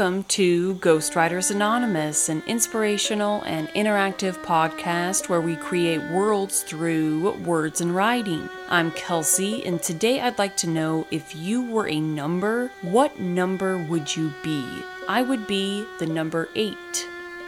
Welcome to Ghostwriters Anonymous, an inspirational and interactive podcast where we create worlds through words and writing. I'm Kelsey, and today I'd like to know if you were a number, what number would you be? I would be the number 8.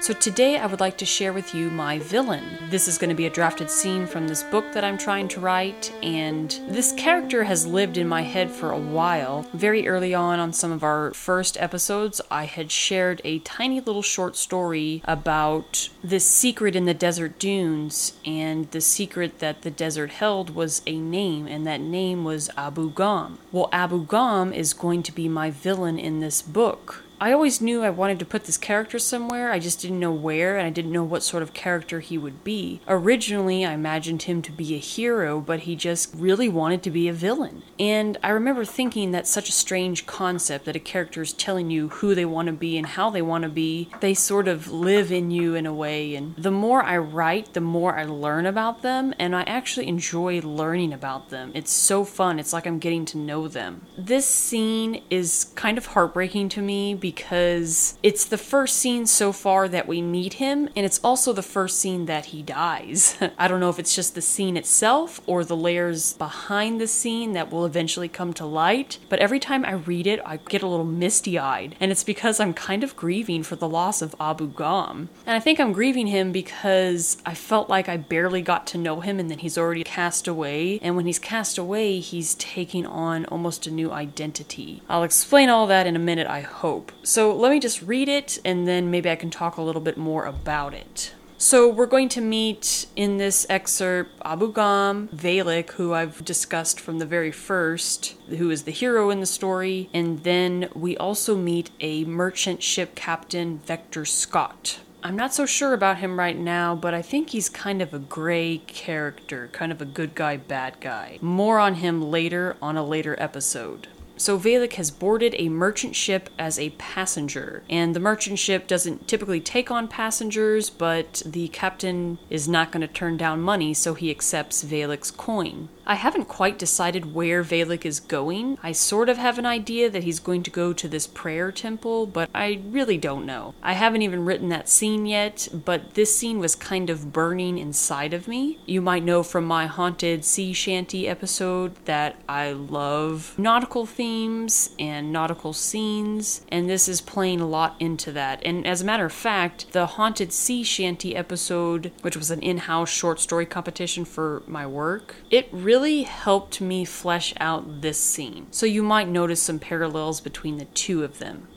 So today I would like to share with you my villain. This is going to be a drafted scene from this book that I'm trying to write, and this character has lived in my head for a while. Very early on, on some of our first episodes, I had shared a tiny little short story about this secret in the desert dunes, and the secret that the desert held was a name, and that name was Abu Gham. Well, Abu Gham is going to be my villain in this book. I always knew I wanted to put this character somewhere, I just didn't know where, and I didn't know what sort of character he would be. Originally, I imagined him to be a hero, but he just really wanted to be a villain. And I remember thinking that's such a strange concept that a character is telling you who they want to be and how they want to be. They sort of live in you in a way, and the more I write, the more I learn about them, and I actually enjoy learning about them. It's so fun, it's like I'm getting to know them. This scene is kind of heartbreaking to me because because it's the first scene so far that we meet him, and it's also the first scene that he dies. I don't know if it's just the scene itself or the layers behind the scene that will eventually come to light, but every time I read it, I get a little misty eyed, and it's because I'm kind of grieving for the loss of Abu Gham. And I think I'm grieving him because I felt like I barely got to know him, and then he's already cast away, and when he's cast away, he's taking on almost a new identity. I'll explain all that in a minute, I hope. So let me just read it and then maybe I can talk a little bit more about it. So we're going to meet in this excerpt Abu Gham, Valek, who I've discussed from the very first, who is the hero in the story, and then we also meet a merchant ship captain, Vector Scott. I'm not so sure about him right now, but I think he's kind of a gray character, kind of a good guy, bad guy. More on him later on a later episode. So Valek has boarded a merchant ship as a passenger, and the merchant ship doesn't typically take on passengers, but the captain is not going to turn down money, so he accepts Valek's coin. I haven't quite decided where Valek is going. I sort of have an idea that he's going to go to this prayer temple, but I really don't know. I haven't even written that scene yet, but this scene was kind of burning inside of me. You might know from my haunted sea shanty episode that I love nautical themes and nautical scenes, and this is playing a lot into that. And as a matter of fact, the haunted sea shanty episode, which was an in-house short story competition for my work, it really really helped me flesh out this scene, so you might notice some parallels between the two of them.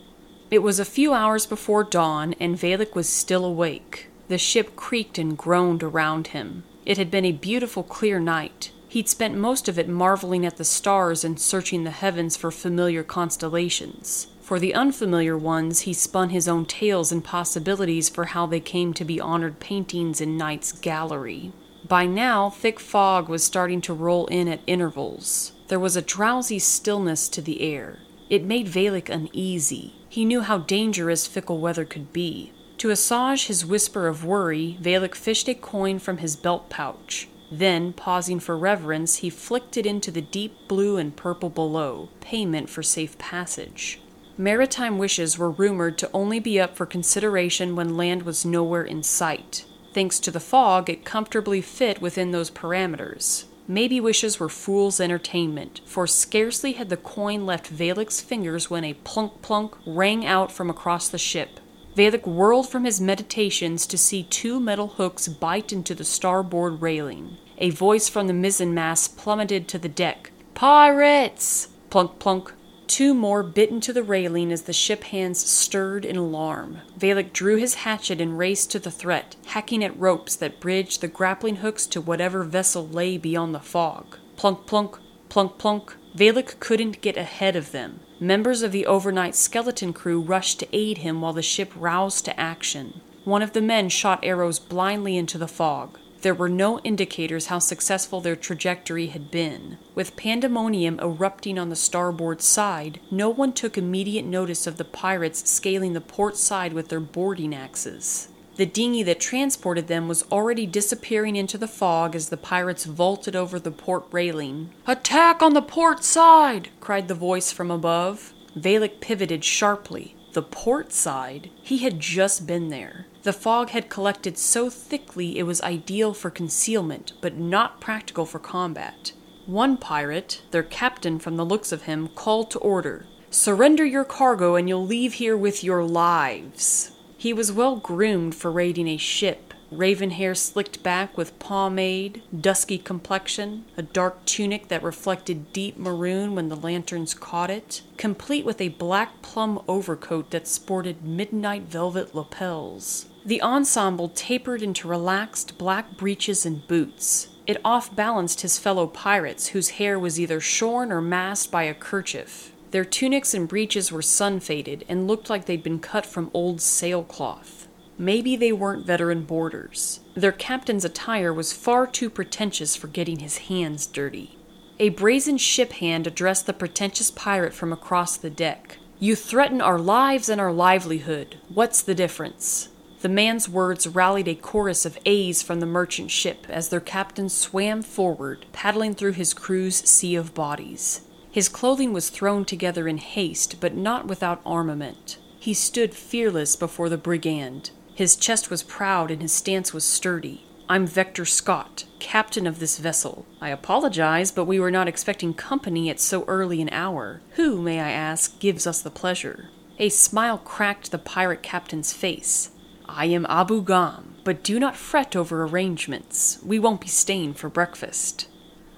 It was a few hours before dawn, and Valek was still awake. The ship creaked and groaned around him. It had been a beautiful, clear night. He'd spent most of it marveling at the stars and searching the heavens for familiar constellations. For the unfamiliar ones, he spun his own tales and possibilities for how they came to be honored paintings in Night's gallery. By now, thick fog was starting to roll in at intervals. There was a drowsy stillness to the air. It made Valek uneasy. He knew how dangerous fickle weather could be. To assuage his whisper of worry, Valek fished a coin from his belt pouch. Then, pausing for reverence, he flicked it into the deep blue and purple below, payment for safe passage. Maritime wishes were rumored to only be up for consideration when land was nowhere in sight. Thanks to the fog, it comfortably fit within those parameters. Maybe wishes were fool's entertainment, for scarcely had the coin left Valek's fingers when a plunk plunk rang out from across the ship. Valek whirled from his meditations to see two metal hooks bite into the starboard railing. A voice from the mizzenmast plummeted to the deck. Pirates! Plunk plunk. Two more bit into the railing as the ship hands stirred in alarm. Valek drew his hatchet and raced to the threat, hacking at ropes that bridged the grappling hooks to whatever vessel lay beyond the fog. Plunk plunk, plunk plunk. Valek couldn't get ahead of them. Members of the overnight skeleton crew rushed to aid him while the ship roused to action. One of the men shot arrows blindly into the fog. There were no indicators how successful their trajectory had been. With pandemonium erupting on the starboard side, no one took immediate notice of the pirates scaling the port side with their boarding axes. The dinghy that transported them was already disappearing into the fog as the pirates vaulted over the port railing. Attack on the port side! cried the voice from above. Valek pivoted sharply. The port side? He had just been there. The fog had collected so thickly it was ideal for concealment, but not practical for combat. One pirate, their captain from the looks of him, called to order Surrender your cargo and you'll leave here with your lives. He was well groomed for raiding a ship, raven hair slicked back with pomade, dusky complexion, a dark tunic that reflected deep maroon when the lanterns caught it, complete with a black plum overcoat that sported midnight velvet lapels. The ensemble tapered into relaxed black breeches and boots. It off balanced his fellow pirates, whose hair was either shorn or masked by a kerchief. Their tunics and breeches were sun faded and looked like they'd been cut from old sailcloth. Maybe they weren't veteran boarders. Their captain's attire was far too pretentious for getting his hands dirty. A brazen ship hand addressed the pretentious pirate from across the deck. You threaten our lives and our livelihood. What's the difference? The man's words rallied a chorus of A's from the merchant ship as their captain swam forward, paddling through his crew's sea of bodies. His clothing was thrown together in haste, but not without armament. He stood fearless before the brigand. His chest was proud and his stance was sturdy. I'm Vector Scott, captain of this vessel. I apologize, but we were not expecting company at so early an hour. Who, may I ask, gives us the pleasure? A smile cracked the pirate captain's face. I am Abu Gham, but do not fret over arrangements. We won't be staying for breakfast.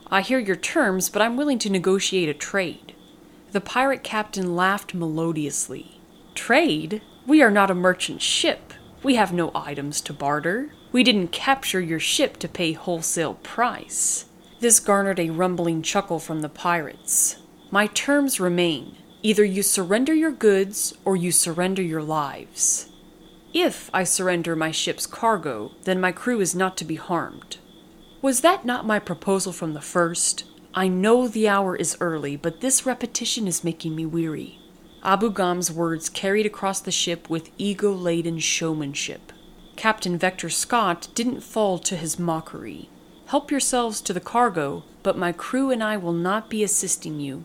I hear your terms, but I'm willing to negotiate a trade. The pirate captain laughed melodiously. Trade? We are not a merchant ship. We have no items to barter. We didn't capture your ship to pay wholesale price. This garnered a rumbling chuckle from the pirates. My terms remain. Either you surrender your goods or you surrender your lives. If I surrender my ship's cargo, then my crew is not to be harmed. Was that not my proposal from the first? I know the hour is early, but this repetition is making me weary. Abu Gham's words carried across the ship with ego laden showmanship. Captain Vector Scott didn't fall to his mockery. Help yourselves to the cargo, but my crew and I will not be assisting you.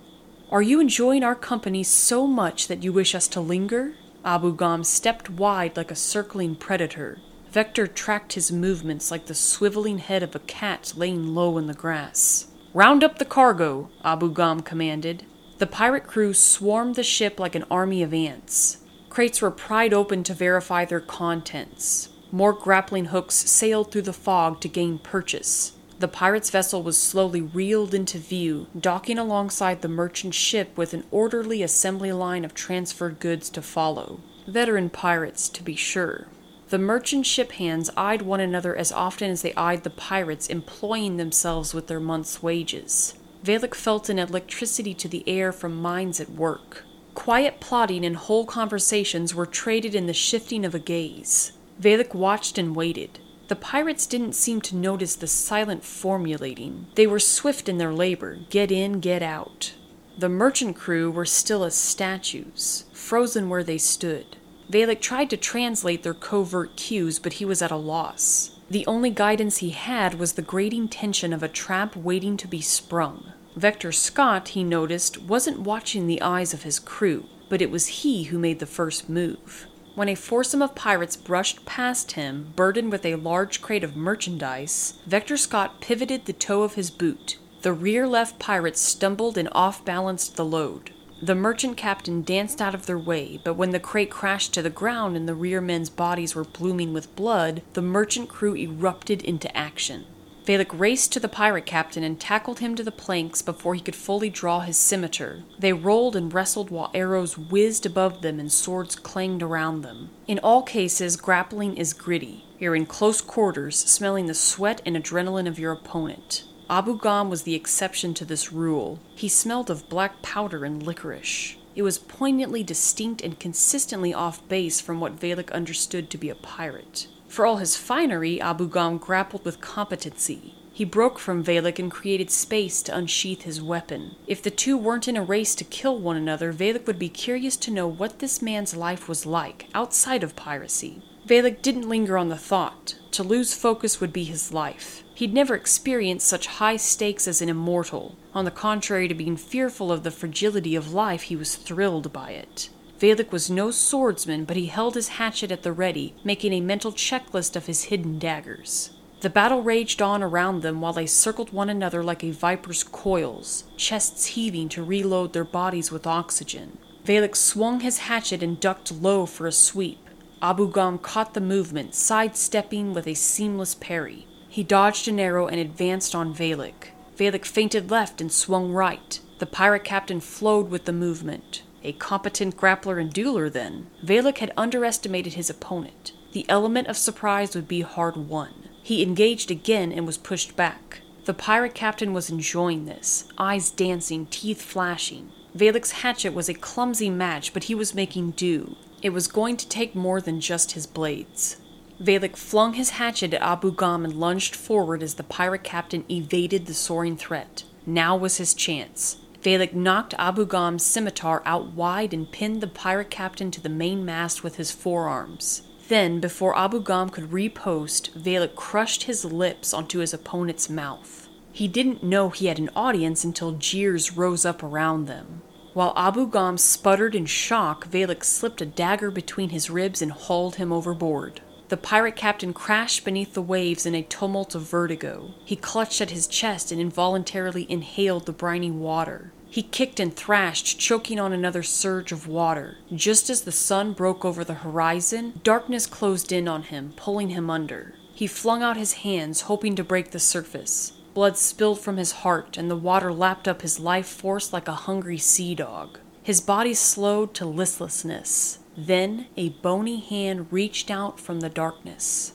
Are you enjoying our company so much that you wish us to linger? Abu Gham stepped wide like a circling predator, Vector tracked his movements like the swiveling head of a cat laying low in the grass. Round up the cargo, Abu Gham commanded. The pirate crew swarmed the ship like an army of ants. Crates were pried open to verify their contents. More grappling hooks sailed through the fog to gain purchase. The pirate's vessel was slowly reeled into view, docking alongside the merchant ship with an orderly assembly line of transferred goods to follow. Veteran pirates, to be sure. The merchant ship hands eyed one another as often as they eyed the pirates employing themselves with their month's wages. Valak felt an electricity to the air from minds at work. Quiet plotting and whole conversations were traded in the shifting of a gaze. Valak watched and waited. The pirates didn't seem to notice the silent formulating. They were swift in their labor get in, get out. The merchant crew were still as statues, frozen where they stood. Valak tried to translate their covert cues, but he was at a loss. The only guidance he had was the grating tension of a trap waiting to be sprung. Vector Scott, he noticed, wasn't watching the eyes of his crew, but it was he who made the first move. When a foursome of pirates brushed past him, burdened with a large crate of merchandise, Vector Scott pivoted the toe of his boot. The rear left pirates stumbled and off balanced the load. The merchant captain danced out of their way, but when the crate crashed to the ground and the rear men's bodies were blooming with blood, the merchant crew erupted into action. Valak raced to the pirate captain and tackled him to the planks before he could fully draw his scimitar. They rolled and wrestled while arrows whizzed above them and swords clanged around them. In all cases, grappling is gritty. You're in close quarters, smelling the sweat and adrenaline of your opponent. Abu Gham was the exception to this rule. He smelled of black powder and licorice. It was poignantly distinct and consistently off base from what Valak understood to be a pirate. For all his finery, Abu Gham grappled with competency. He broke from Valak and created space to unsheath his weapon. If the two weren't in a race to kill one another, Valak would be curious to know what this man's life was like outside of piracy. Valak didn't linger on the thought. To lose focus would be his life. He'd never experienced such high stakes as an immortal. On the contrary to being fearful of the fragility of life, he was thrilled by it. Valak was no swordsman, but he held his hatchet at the ready, making a mental checklist of his hidden daggers. The battle raged on around them while they circled one another like a viper's coils, chests heaving to reload their bodies with oxygen. Valak swung his hatchet and ducked low for a sweep. Abu Gham caught the movement, sidestepping with a seamless parry. He dodged an arrow and advanced on Valak. Valak feinted left and swung right. The pirate captain flowed with the movement. A competent grappler and dueler, then. Valak had underestimated his opponent. The element of surprise would be hard won. He engaged again and was pushed back. The pirate captain was enjoying this, eyes dancing, teeth flashing. Valak's hatchet was a clumsy match, but he was making do. It was going to take more than just his blades. Valak flung his hatchet at Abu Gham and lunged forward as the pirate captain evaded the soaring threat. Now was his chance. Valak knocked Abu Gham's scimitar out wide and pinned the pirate captain to the mainmast with his forearms. Then, before Abu Gham could riposte, Valak crushed his lips onto his opponent's mouth. He didn't know he had an audience until jeers rose up around them. While Abu Gham sputtered in shock, Valak slipped a dagger between his ribs and hauled him overboard. The pirate captain crashed beneath the waves in a tumult of vertigo. He clutched at his chest and involuntarily inhaled the briny water. He kicked and thrashed, choking on another surge of water. Just as the sun broke over the horizon, darkness closed in on him, pulling him under. He flung out his hands, hoping to break the surface. Blood spilled from his heart, and the water lapped up his life force like a hungry sea dog. His body slowed to listlessness. Then a bony hand reached out from the darkness.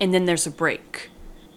And then there's a break.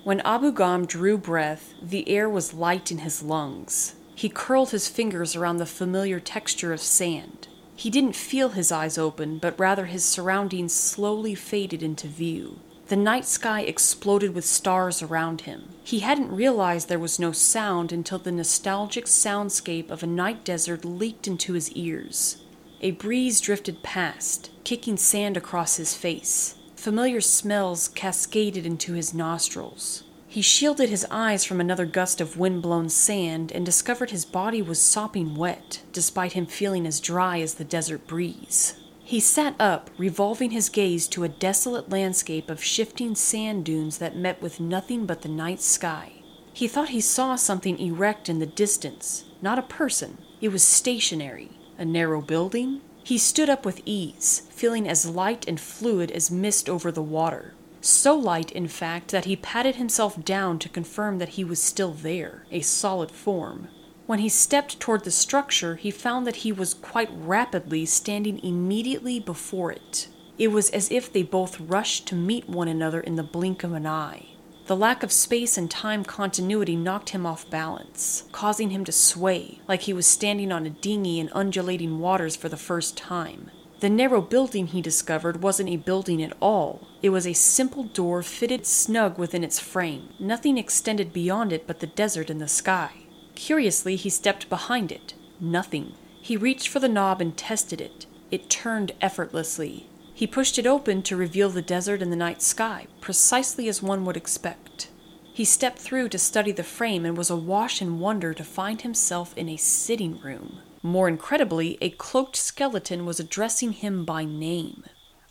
When Abu Gham drew breath, the air was light in his lungs. He curled his fingers around the familiar texture of sand. He didn't feel his eyes open, but rather his surroundings slowly faded into view. The night sky exploded with stars around him. He hadn't realized there was no sound until the nostalgic soundscape of a night desert leaked into his ears. A breeze drifted past, kicking sand across his face. Familiar smells cascaded into his nostrils. He shielded his eyes from another gust of wind-blown sand and discovered his body was sopping wet, despite him feeling as dry as the desert breeze. He sat up, revolving his gaze to a desolate landscape of shifting sand dunes that met with nothing but the night sky. He thought he saw something erect in the distance, not a person. It was stationary. A narrow building? He stood up with ease, feeling as light and fluid as mist over the water. So light, in fact, that he patted himself down to confirm that he was still there, a solid form. When he stepped toward the structure, he found that he was quite rapidly standing immediately before it. It was as if they both rushed to meet one another in the blink of an eye. The lack of space and time continuity knocked him off balance, causing him to sway, like he was standing on a dinghy in undulating waters for the first time. The narrow building he discovered wasn't a building at all. It was a simple door fitted snug within its frame. Nothing extended beyond it but the desert and the sky. Curiously, he stepped behind it. Nothing. He reached for the knob and tested it. It turned effortlessly. He pushed it open to reveal the desert and the night sky, precisely as one would expect. He stepped through to study the frame and was awash in wonder to find himself in a sitting room. More incredibly, a cloaked skeleton was addressing him by name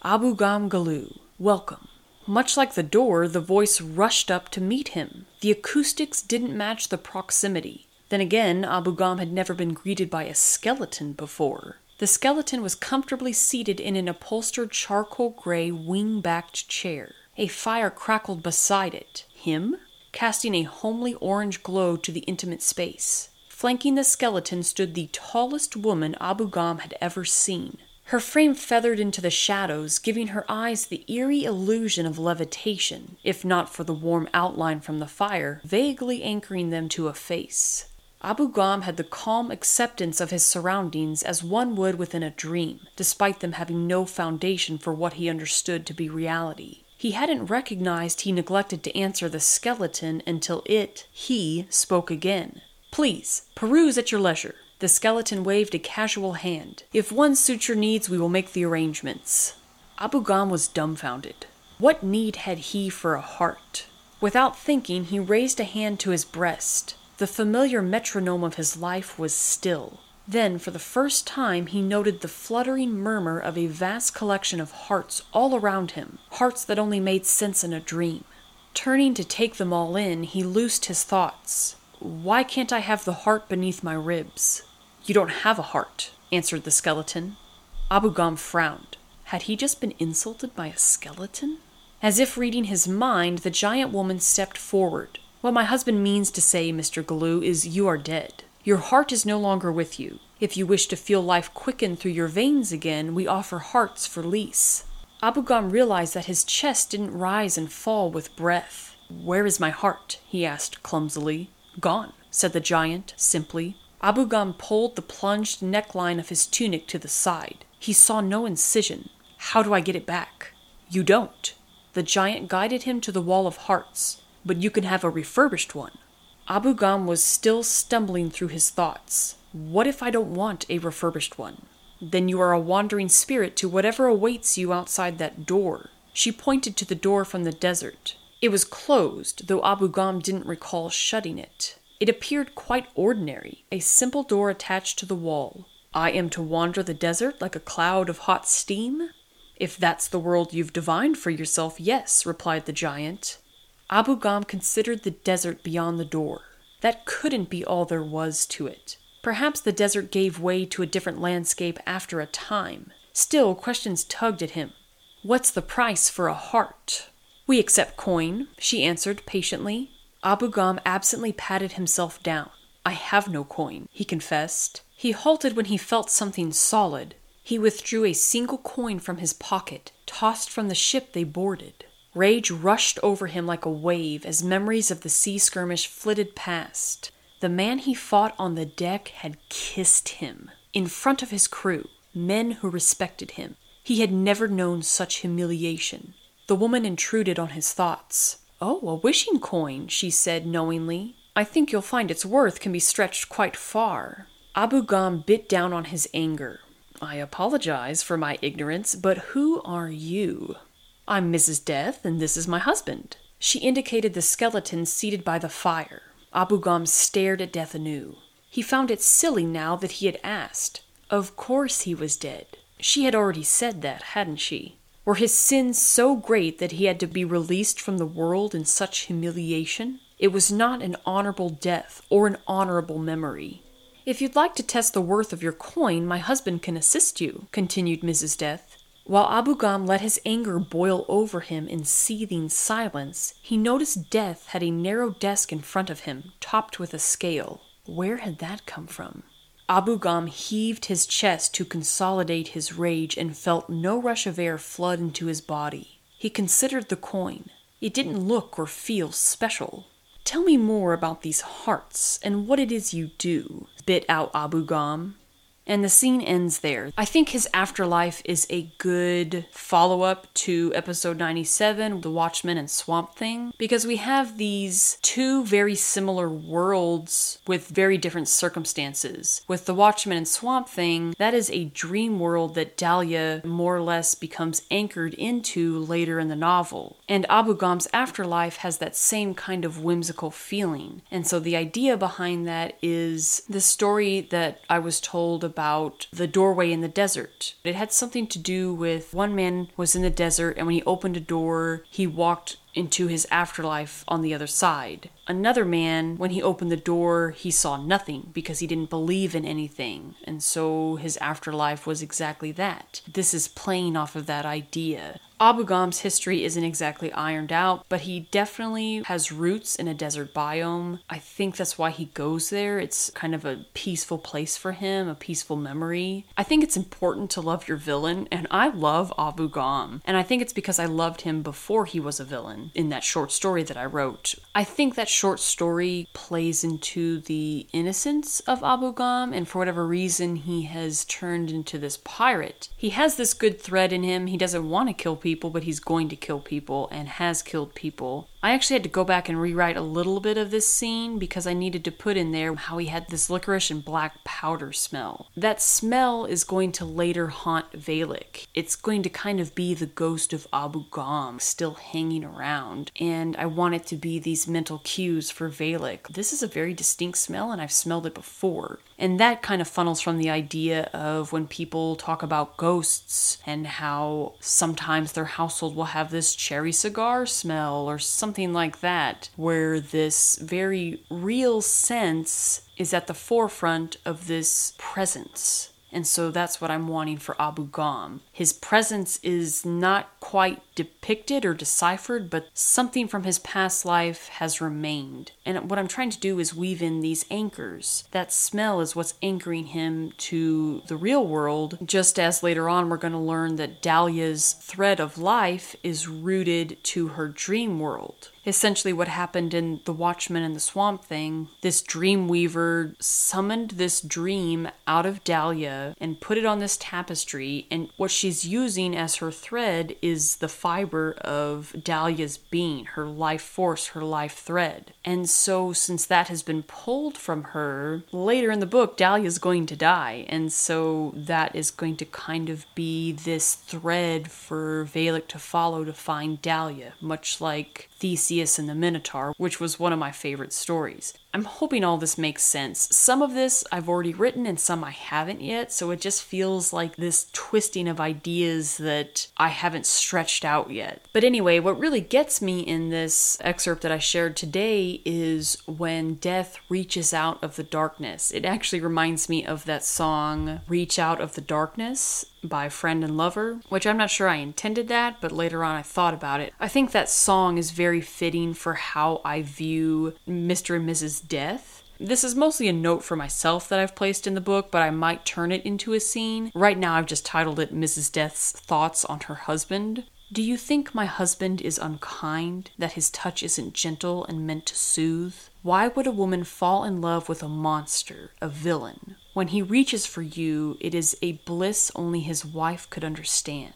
Abu Gham Galu, welcome. Much like the door, the voice rushed up to meet him. The acoustics didn't match the proximity. Then again, Abu Gham had never been greeted by a skeleton before. The skeleton was comfortably seated in an upholstered charcoal gray wing backed chair. A fire crackled beside it. Him? Casting a homely orange glow to the intimate space. Flanking the skeleton stood the tallest woman Abu Gham had ever seen. Her frame feathered into the shadows, giving her eyes the eerie illusion of levitation, if not for the warm outline from the fire, vaguely anchoring them to a face. Abu Gham had the calm acceptance of his surroundings as one would within a dream, despite them having no foundation for what he understood to be reality. He hadn't recognized he neglected to answer the skeleton until it, he, spoke again. Please, peruse at your leisure. The skeleton waved a casual hand. If one suits your needs, we will make the arrangements. Abu Gham was dumbfounded. What need had he for a heart? Without thinking, he raised a hand to his breast. The familiar metronome of his life was still. Then, for the first time, he noted the fluttering murmur of a vast collection of hearts all around him, hearts that only made sense in a dream. Turning to take them all in, he loosed his thoughts. Why can't I have the heart beneath my ribs? You don't have a heart, answered the skeleton. Abu Gham frowned. Had he just been insulted by a skeleton? As if reading his mind, the giant woman stepped forward. What my husband means to say, Mr. Galoo, is you are dead. Your heart is no longer with you. If you wish to feel life quicken through your veins again, we offer hearts for lease. Abu Gham realized that his chest didn't rise and fall with breath. Where is my heart? he asked clumsily. Gone, said the giant, simply. Abu Gham pulled the plunged neckline of his tunic to the side. He saw no incision. How do I get it back? You don't. The giant guided him to the wall of hearts, but you can have a refurbished one. Abu Gham was still stumbling through his thoughts. What if I don't want a refurbished one? Then you are a wandering spirit to whatever awaits you outside that door. She pointed to the door from the desert. It was closed, though Abu Gham didn't recall shutting it. It appeared quite ordinary, a simple door attached to the wall. I am to wander the desert like a cloud of hot steam? If that's the world you've divined for yourself, yes, replied the giant. Abu Gham considered the desert beyond the door. That couldn't be all there was to it. Perhaps the desert gave way to a different landscape after a time. Still, questions tugged at him. What's the price for a heart? We accept coin, she answered patiently. Abu Gham absently patted himself down. I have no coin, he confessed. He halted when he felt something solid. He withdrew a single coin from his pocket, tossed from the ship they boarded. Rage rushed over him like a wave as memories of the sea skirmish flitted past. The man he fought on the deck had kissed him in front of his crew, men who respected him. He had never known such humiliation. The woman intruded on his thoughts. Oh, a wishing coin, she said knowingly. I think you'll find its worth can be stretched quite far. Abu Gham bit down on his anger. I apologize for my ignorance, but who are you? I'm Mrs. Death, and this is my husband. She indicated the skeleton seated by the fire. Abu Gham stared at death anew. He found it silly now that he had asked. Of course he was dead. She had already said that, hadn't she? Were his sins so great that he had to be released from the world in such humiliation? It was not an honorable death or an honorable memory. If you'd like to test the worth of your coin, my husband can assist you, continued Mrs. Death. While Abu Gham let his anger boil over him in seething silence, he noticed Death had a narrow desk in front of him, topped with a scale. Where had that come from? Abu Gham heaved his chest to consolidate his rage and felt no rush of air flood into his body. He considered the coin. It didn't look or feel special. Tell me more about these hearts and what it is you do, bit out Abu Gham. And the scene ends there. I think his afterlife is a good follow up to episode 97, The Watchmen and Swamp Thing, because we have these two very similar worlds with very different circumstances. With The Watchmen and Swamp Thing, that is a dream world that Dahlia more or less becomes anchored into later in the novel. And Abu Gham's afterlife has that same kind of whimsical feeling. And so the idea behind that is the story that I was told about the doorway in the desert. It had something to do with one man was in the desert, and when he opened a door, he walked into his afterlife on the other side. Another man, when he opened the door, he saw nothing because he didn't believe in anything, and so his afterlife was exactly that. This is playing off of that idea. Abu Gham's history isn't exactly ironed out, but he definitely has roots in a desert biome. I think that's why he goes there. It's kind of a peaceful place for him, a peaceful memory. I think it's important to love your villain, and I love Abu Gham. And I think it's because I loved him before he was a villain in that short story that I wrote. I think that short story plays into the innocence of Abu Gham, and for whatever reason, he has turned into this pirate. He has this good thread in him. He doesn't want to kill people, but he's going to kill people and has killed people. I actually had to go back and rewrite a little bit of this scene because I needed to put in there how he had this licorice and black powder smell. That smell is going to later haunt Valek. It's going to kind of be the ghost of Abu Gham still hanging around. And I want it to be these mental cues for Valak. This is a very distinct smell, and I've smelled it before. And that kind of funnels from the idea of when people talk about ghosts and how sometimes their household will have this cherry cigar smell or something like that, where this very real sense is at the forefront of this presence. And so that's what I'm wanting for Abu Gham. His presence is not quite depicted or deciphered, but something from his past life has remained. And what I'm trying to do is weave in these anchors. That smell is what's anchoring him to the real world, just as later on we're going to learn that Dahlia's thread of life is rooted to her dream world essentially what happened in The Watchman and the Swamp Thing. This dream weaver summoned this dream out of Dahlia and put it on this tapestry, and what she's using as her thread is the fiber of Dahlia's being, her life force, her life thread. And so, since that has been pulled from her, later in the book, Dahlia's going to die. And so, that is going to kind of be this thread for Valak to follow to find Dahlia, much like Theseus and the Minotaur, which was one of my favorite stories. I'm hoping all this makes sense. Some of this I've already written and some I haven't yet, so it just feels like this twisting of ideas that I haven't stretched out yet. But anyway, what really gets me in this excerpt that I shared today is when death reaches out of the darkness. It actually reminds me of that song, Reach Out of the Darkness by Friend and Lover, which I'm not sure I intended that, but later on I thought about it. I think that song is very fitting for how I view Mr. and Mrs death. This is mostly a note for myself that I've placed in the book, but I might turn it into a scene. Right now, I've just titled it Mrs. Death's Thoughts on Her Husband. Do you think my husband is unkind, that his touch isn't gentle and meant to soothe? Why would a woman fall in love with a monster, a villain? When he reaches for you, it is a bliss only his wife could understand.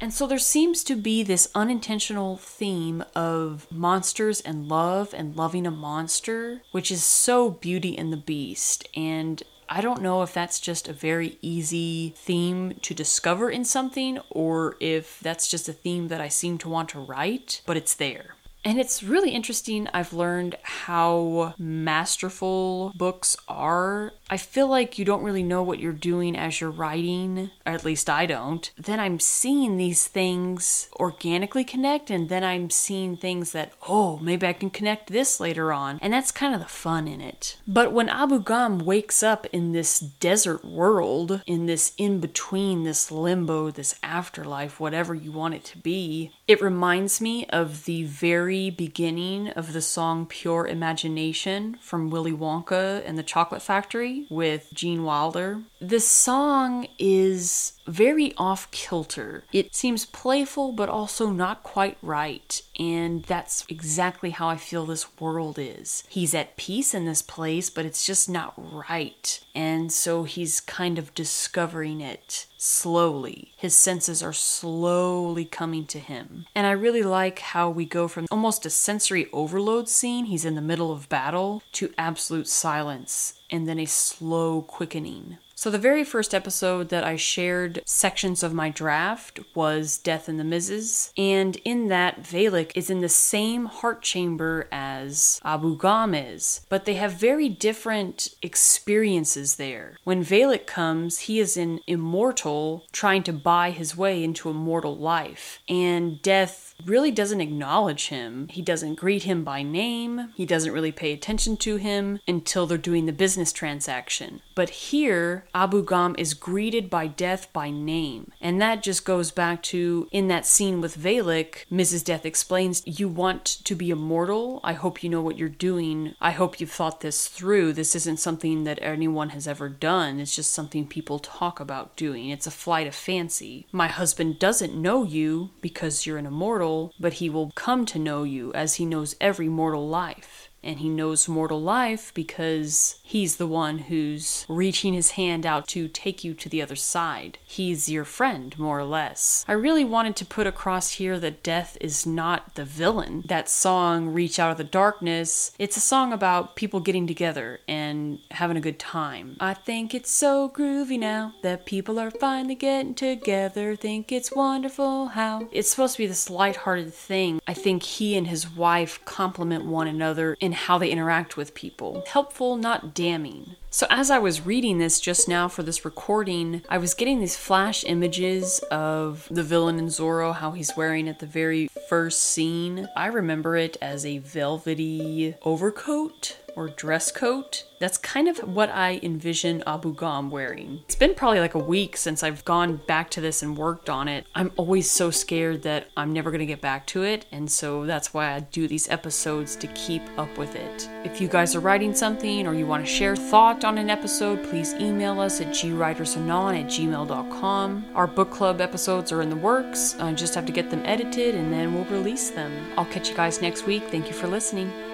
And so there seems to be this unintentional theme of monsters and love and loving a monster, which is so Beauty and the Beast. And I don't know if that's just a very easy theme to discover in something or if that's just a theme that I seem to want to write, but it's there. And it's really interesting. I've learned how masterful books are. I feel like you don't really know what you're doing as you're writing, or at least I don't. Then I'm seeing these things organically connect, and then I'm seeing things that, oh, maybe I can connect this later on. And that's kind of the fun in it. But when Abu Gham wakes up in this desert world, in this in between, this limbo, this afterlife, whatever you want it to be, it reminds me of the very beginning of the song Pure Imagination from Willy Wonka and the Chocolate Factory with Gene Wilder. This song is very off kilter. It seems playful, but also not quite right. And that's exactly how I feel this world is. He's at peace in this place, but it's just not right. And so he's kind of discovering it slowly. His senses are slowly coming to him. And I really like how we go from almost a sensory overload scene, he's in the middle of battle, to absolute silence and then a slow quickening. So, the very first episode that I shared sections of my draft was Death and the Mrs. And in that, Valak is in the same heart chamber as Abu Gham is, but they have very different experiences there. When Valak comes, he is an immortal trying to buy his way into a mortal life, and Death really doesn't acknowledge him. He doesn't greet him by name. He doesn't really pay attention to him until they're doing the business transaction. But here, Abu Gham is greeted by Death by name. And that just goes back to in that scene with Valak, Mrs. Death explains, You want to be immortal? I hope you know what you're doing. I hope you've thought this through. This isn't something that anyone has ever done. It's just something people talk about doing. It's a flight of fancy. My husband doesn't know you because you're an immortal but he will come to know you as he knows every mortal life. And he knows mortal life because he's the one who's reaching his hand out to take you to the other side. He's your friend, more or less. I really wanted to put across here that death is not the villain. That song, Reach Out of the Darkness, it's a song about people getting together and having a good time. I think it's so groovy now that people are finally getting together. Think it's wonderful how it's supposed to be this lighthearted thing. I think he and his wife complement one another in how they interact with people. Helpful, not damning. So, as I was reading this just now for this recording, I was getting these flash images of the villain in Zorro, how he's wearing at the very first scene. I remember it as a velvety overcoat or dress coat. That's kind of what I envision Abu Gham wearing. It's been probably like a week since I've gone back to this and worked on it. I'm always so scared that I'm never going to get back to it, and so that's why I do these episodes to keep up with it. If you guys are writing something or you want to share thought on an episode, please email us at gwritersanon at gmail.com. Our book club episodes are in the works. I just have to get them edited and then we'll release them. I'll catch you guys next week. Thank you for listening.